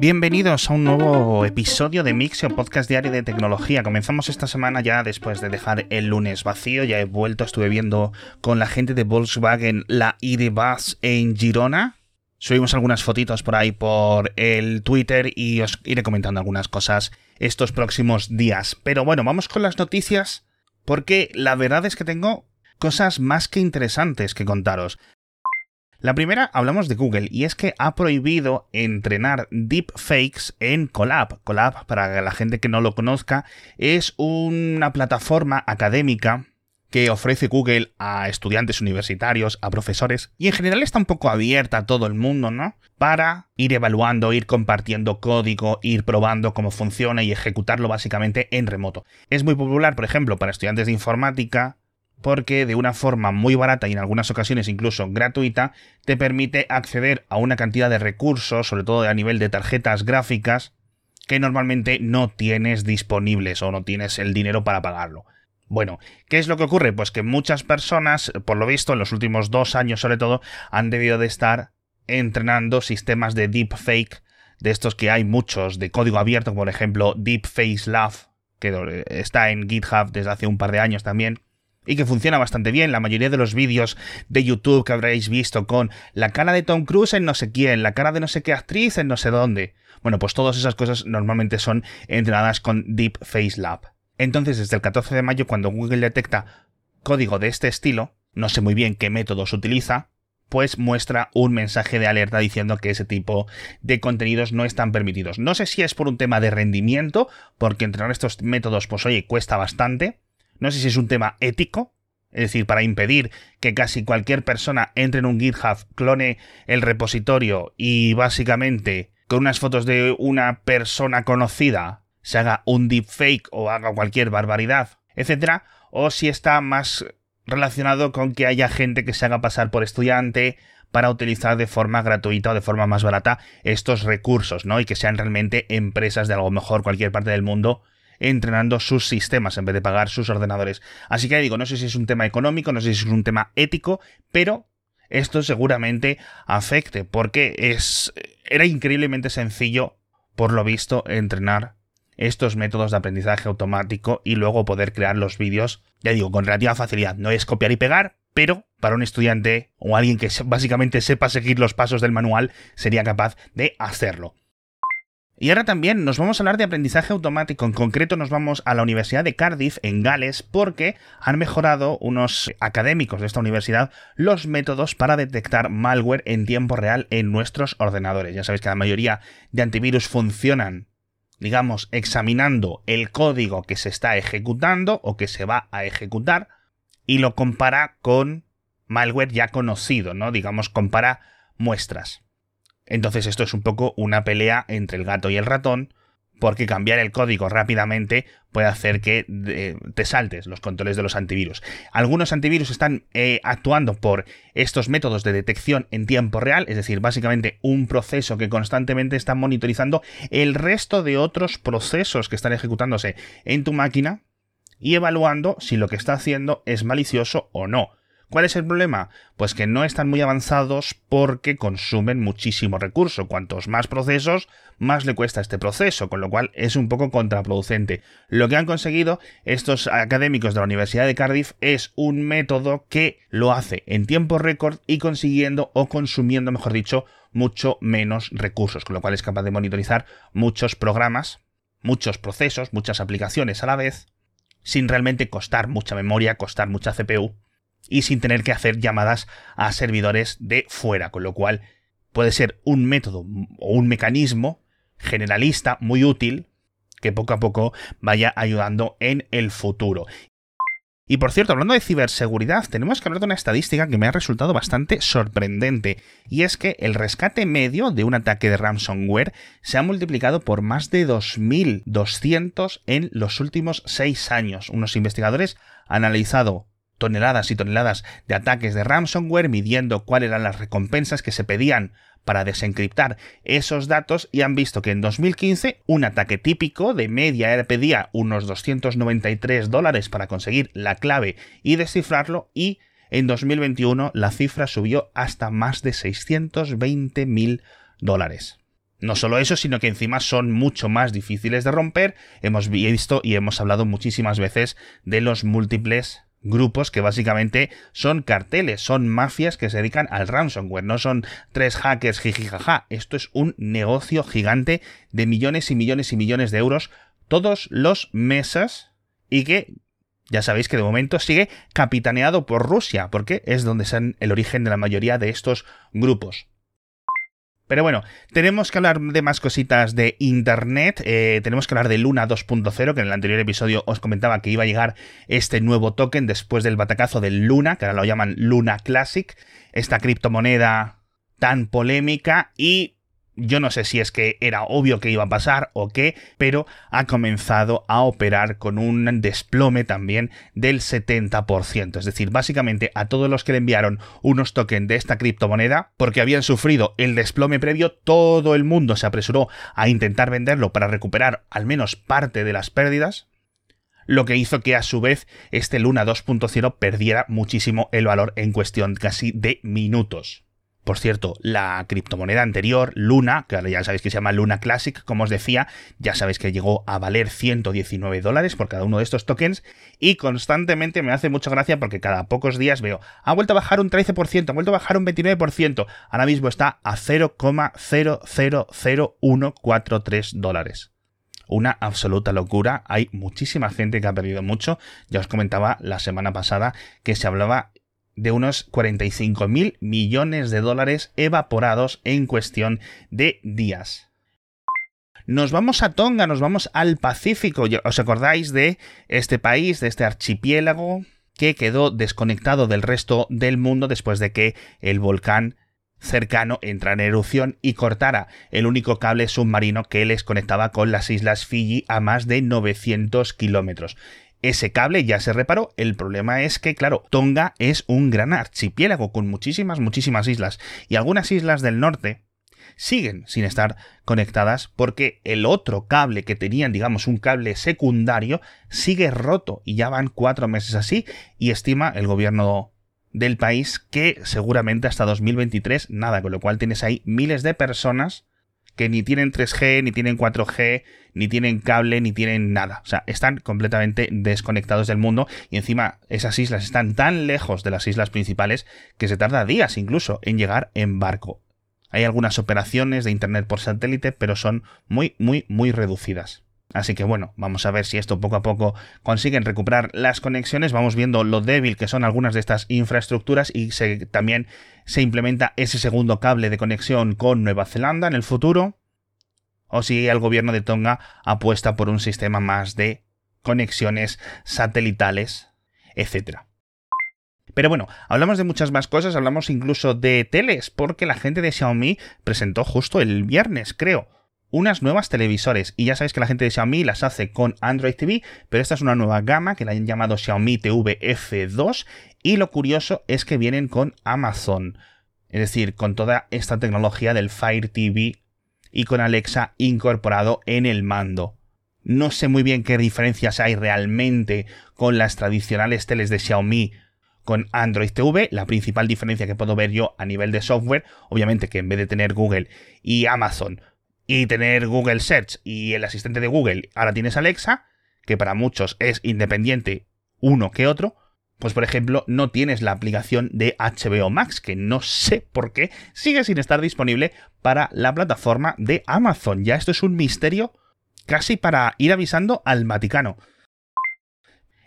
Bienvenidos a un nuevo episodio de Mixio Podcast Diario de Tecnología. Comenzamos esta semana ya después de dejar el lunes vacío. Ya he vuelto, estuve viendo con la gente de Volkswagen la ID Bus en Girona. Subimos algunas fotitos por ahí por el Twitter y os iré comentando algunas cosas estos próximos días. Pero bueno, vamos con las noticias porque la verdad es que tengo cosas más que interesantes que contaros. La primera hablamos de Google y es que ha prohibido entrenar deepfakes en Colab. Colab, para la gente que no lo conozca, es una plataforma académica que ofrece Google a estudiantes universitarios, a profesores, y en general está un poco abierta a todo el mundo, ¿no? Para ir evaluando, ir compartiendo código, ir probando cómo funciona y ejecutarlo básicamente en remoto. Es muy popular, por ejemplo, para estudiantes de informática, porque de una forma muy barata y en algunas ocasiones incluso gratuita, te permite acceder a una cantidad de recursos, sobre todo a nivel de tarjetas gráficas, que normalmente no tienes disponibles o no tienes el dinero para pagarlo. Bueno, ¿qué es lo que ocurre? Pues que muchas personas, por lo visto, en los últimos dos años sobre todo, han debido de estar entrenando sistemas de deepfake, de estos que hay muchos, de código abierto, por ejemplo, Deepface Love, que está en GitHub desde hace un par de años también, y que funciona bastante bien. La mayoría de los vídeos de YouTube que habréis visto con la cara de Tom Cruise en no sé quién, la cara de no sé qué actriz en no sé dónde. Bueno, pues todas esas cosas normalmente son entrenadas con Deep Face Lab. Entonces, desde el 14 de mayo, cuando Google detecta código de este estilo, no sé muy bien qué métodos utiliza, pues muestra un mensaje de alerta diciendo que ese tipo de contenidos no están permitidos. No sé si es por un tema de rendimiento, porque entrenar estos métodos, pues oye, cuesta bastante, no sé si es un tema ético, es decir, para impedir que casi cualquier persona entre en un GitHub, clone el repositorio y básicamente con unas fotos de una persona conocida se haga un deepfake o haga cualquier barbaridad, etcétera, o si está más relacionado con que haya gente que se haga pasar por estudiante para utilizar de forma gratuita o de forma más barata estos recursos, ¿no? Y que sean realmente empresas de algo mejor cualquier parte del mundo entrenando sus sistemas en vez de pagar sus ordenadores. Así que digo, no sé si es un tema económico, no sé si es un tema ético, pero esto seguramente afecte, porque es, era increíblemente sencillo, por lo visto, entrenar estos métodos de aprendizaje automático y luego poder crear los vídeos, ya digo, con relativa facilidad. No es copiar y pegar, pero para un estudiante o alguien que básicamente sepa seguir los pasos del manual sería capaz de hacerlo. Y ahora también nos vamos a hablar de aprendizaje automático. En concreto nos vamos a la Universidad de Cardiff, en Gales, porque han mejorado unos académicos de esta universidad los métodos para detectar malware en tiempo real en nuestros ordenadores. Ya sabéis que la mayoría de antivirus funcionan digamos, examinando el código que se está ejecutando o que se va a ejecutar y lo compara con malware ya conocido, ¿no? Digamos, compara muestras. Entonces esto es un poco una pelea entre el gato y el ratón, porque cambiar el código rápidamente puede hacer que eh, te saltes los controles de los antivirus. Algunos antivirus están eh, actuando por estos métodos de detección en tiempo real, es decir, básicamente un proceso que constantemente está monitorizando el resto de otros procesos que están ejecutándose en tu máquina y evaluando si lo que está haciendo es malicioso o no. ¿Cuál es el problema? Pues que no están muy avanzados porque consumen muchísimo recurso. Cuantos más procesos, más le cuesta este proceso, con lo cual es un poco contraproducente. Lo que han conseguido estos académicos de la Universidad de Cardiff es un método que lo hace en tiempo récord y consiguiendo o consumiendo, mejor dicho, mucho menos recursos, con lo cual es capaz de monitorizar muchos programas, muchos procesos, muchas aplicaciones a la vez, sin realmente costar mucha memoria, costar mucha CPU y sin tener que hacer llamadas a servidores de fuera, con lo cual puede ser un método o un mecanismo generalista muy útil que poco a poco vaya ayudando en el futuro. Y por cierto, hablando de ciberseguridad, tenemos que hablar de una estadística que me ha resultado bastante sorprendente, y es que el rescate medio de un ataque de ransomware se ha multiplicado por más de 2.200 en los últimos 6 años. Unos investigadores han analizado toneladas y toneladas de ataques de ransomware, midiendo cuáles eran las recompensas que se pedían para desencriptar esos datos y han visto que en 2015 un ataque típico de media pedía unos 293 dólares para conseguir la clave y descifrarlo y en 2021 la cifra subió hasta más de 620 mil dólares. No solo eso, sino que encima son mucho más difíciles de romper. Hemos visto y hemos hablado muchísimas veces de los múltiples grupos que básicamente son carteles, son mafias que se dedican al ransomware, no son tres hackers jijijaja, esto es un negocio gigante de millones y millones y millones de euros todos los meses y que ya sabéis que de momento sigue capitaneado por Rusia, porque es donde están el origen de la mayoría de estos grupos. Pero bueno, tenemos que hablar de más cositas de Internet. Eh, tenemos que hablar de Luna 2.0, que en el anterior episodio os comentaba que iba a llegar este nuevo token después del batacazo del Luna, que ahora lo llaman Luna Classic, esta criptomoneda tan polémica y yo no sé si es que era obvio que iba a pasar o qué, pero ha comenzado a operar con un desplome también del 70%. Es decir, básicamente a todos los que le enviaron unos tokens de esta criptomoneda, porque habían sufrido el desplome previo, todo el mundo se apresuró a intentar venderlo para recuperar al menos parte de las pérdidas, lo que hizo que a su vez este Luna 2.0 perdiera muchísimo el valor en cuestión casi de minutos. Por cierto, la criptomoneda anterior, Luna, que ahora ya sabéis que se llama Luna Classic, como os decía, ya sabéis que llegó a valer 119 dólares por cada uno de estos tokens y constantemente me hace mucha gracia porque cada pocos días veo, ha vuelto a bajar un 13%, ha vuelto a bajar un 29%, ahora mismo está a 0,000143 dólares una absoluta locura. Hay muchísima gente que ha perdido mucho. Ya os comentaba la semana pasada que se hablaba de unos 45 mil millones de dólares evaporados en cuestión de días. Nos vamos a Tonga, nos vamos al Pacífico. ¿Os acordáis de este país, de este archipiélago que quedó desconectado del resto del mundo después de que el volcán cercano entrara en erupción y cortara el único cable submarino que les conectaba con las islas Fiji a más de 900 kilómetros. Ese cable ya se reparó, el problema es que, claro, Tonga es un gran archipiélago con muchísimas, muchísimas islas, y algunas islas del norte siguen sin estar conectadas porque el otro cable que tenían, digamos, un cable secundario, sigue roto. Y ya van cuatro meses así y estima el gobierno del país que seguramente hasta 2023 nada, con lo cual tienes ahí miles de personas que ni tienen 3G, ni tienen 4G, ni tienen cable, ni tienen nada. O sea, están completamente desconectados del mundo y encima esas islas están tan lejos de las islas principales que se tarda días incluso en llegar en barco. Hay algunas operaciones de Internet por satélite, pero son muy, muy, muy reducidas. Así que bueno, vamos a ver si esto poco a poco consiguen recuperar las conexiones. Vamos viendo lo débil que son algunas de estas infraestructuras y también se implementa ese segundo cable de conexión con Nueva Zelanda en el futuro. O si el gobierno de Tonga apuesta por un sistema más de conexiones satelitales, etc. Pero bueno, hablamos de muchas más cosas, hablamos incluso de teles, porque la gente de Xiaomi presentó justo el viernes, creo, unas nuevas televisores. Y ya sabéis que la gente de Xiaomi las hace con Android TV, pero esta es una nueva gama que la han llamado Xiaomi TV F2. Y lo curioso es que vienen con Amazon. Es decir, con toda esta tecnología del Fire TV y con Alexa incorporado en el mando. No sé muy bien qué diferencias hay realmente con las tradicionales teles de Xiaomi con Android TV. La principal diferencia que puedo ver yo a nivel de software, obviamente que en vez de tener Google y Amazon y tener Google Search y el asistente de Google, ahora tienes Alexa, que para muchos es independiente uno que otro, pues por ejemplo no tienes la aplicación de HBO Max, que no sé por qué sigue sin estar disponible para la plataforma de Amazon. Ya esto es un misterio casi para ir avisando al Vaticano.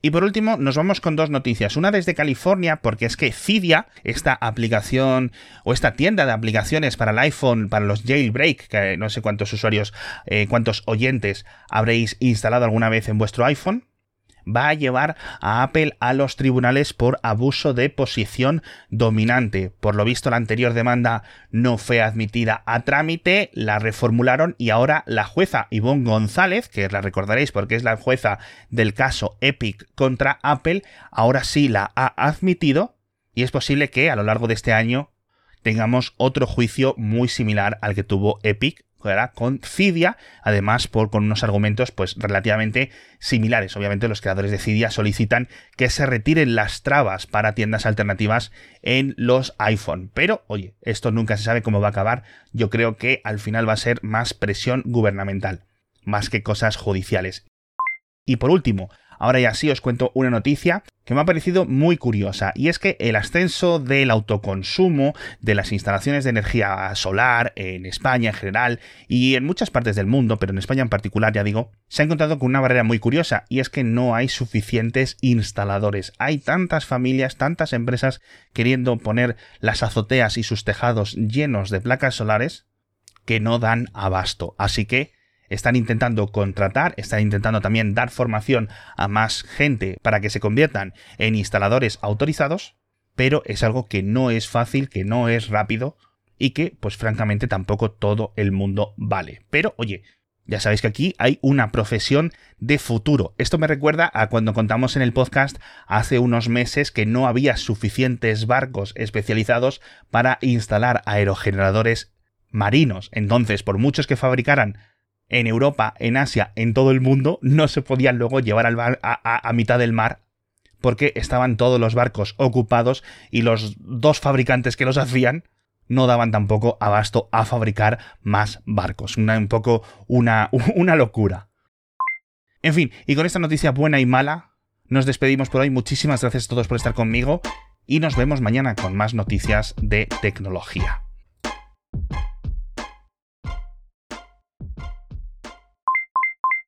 Y por último, nos vamos con dos noticias. Una desde California, porque es que Cydia, esta aplicación o esta tienda de aplicaciones para el iPhone, para los jailbreak, que no sé cuántos usuarios, eh, cuántos oyentes habréis instalado alguna vez en vuestro iPhone, va a llevar a Apple a los tribunales por abuso de posición dominante. Por lo visto, la anterior demanda no fue admitida a trámite, la reformularon y ahora la jueza Ivonne González, que la recordaréis porque es la jueza del caso Epic contra Apple, ahora sí la ha admitido y es posible que a lo largo de este año tengamos otro juicio muy similar al que tuvo Epic con Cydia, además por, con unos argumentos pues relativamente similares. Obviamente los creadores de Cydia solicitan que se retiren las trabas para tiendas alternativas en los iPhone. Pero, oye, esto nunca se sabe cómo va a acabar. Yo creo que al final va a ser más presión gubernamental, más que cosas judiciales. Y por último, Ahora ya sí os cuento una noticia que me ha parecido muy curiosa y es que el ascenso del autoconsumo de las instalaciones de energía solar en España en general y en muchas partes del mundo, pero en España en particular ya digo, se ha encontrado con una barrera muy curiosa y es que no hay suficientes instaladores. Hay tantas familias, tantas empresas queriendo poner las azoteas y sus tejados llenos de placas solares que no dan abasto. Así que están intentando contratar, están intentando también dar formación a más gente para que se conviertan en instaladores autorizados, pero es algo que no es fácil, que no es rápido y que, pues francamente, tampoco todo el mundo vale. Pero, oye, ya sabéis que aquí hay una profesión de futuro. Esto me recuerda a cuando contamos en el podcast hace unos meses que no había suficientes barcos especializados para instalar aerogeneradores marinos. Entonces, por muchos que fabricaran en Europa, en Asia, en todo el mundo, no se podían luego llevar al bar a, mitad del mar porque estaban todos los barcos ocupados y los dos fabricantes que los hacían no daban tampoco abasto a fabricar más barcos. Una, un poco una, una locura. En fin, y con esta noticia buena y mala, nos despedimos por hoy. Muchísimas gracias a todos por estar conmigo y nos vemos mañana con más noticias de tecnología.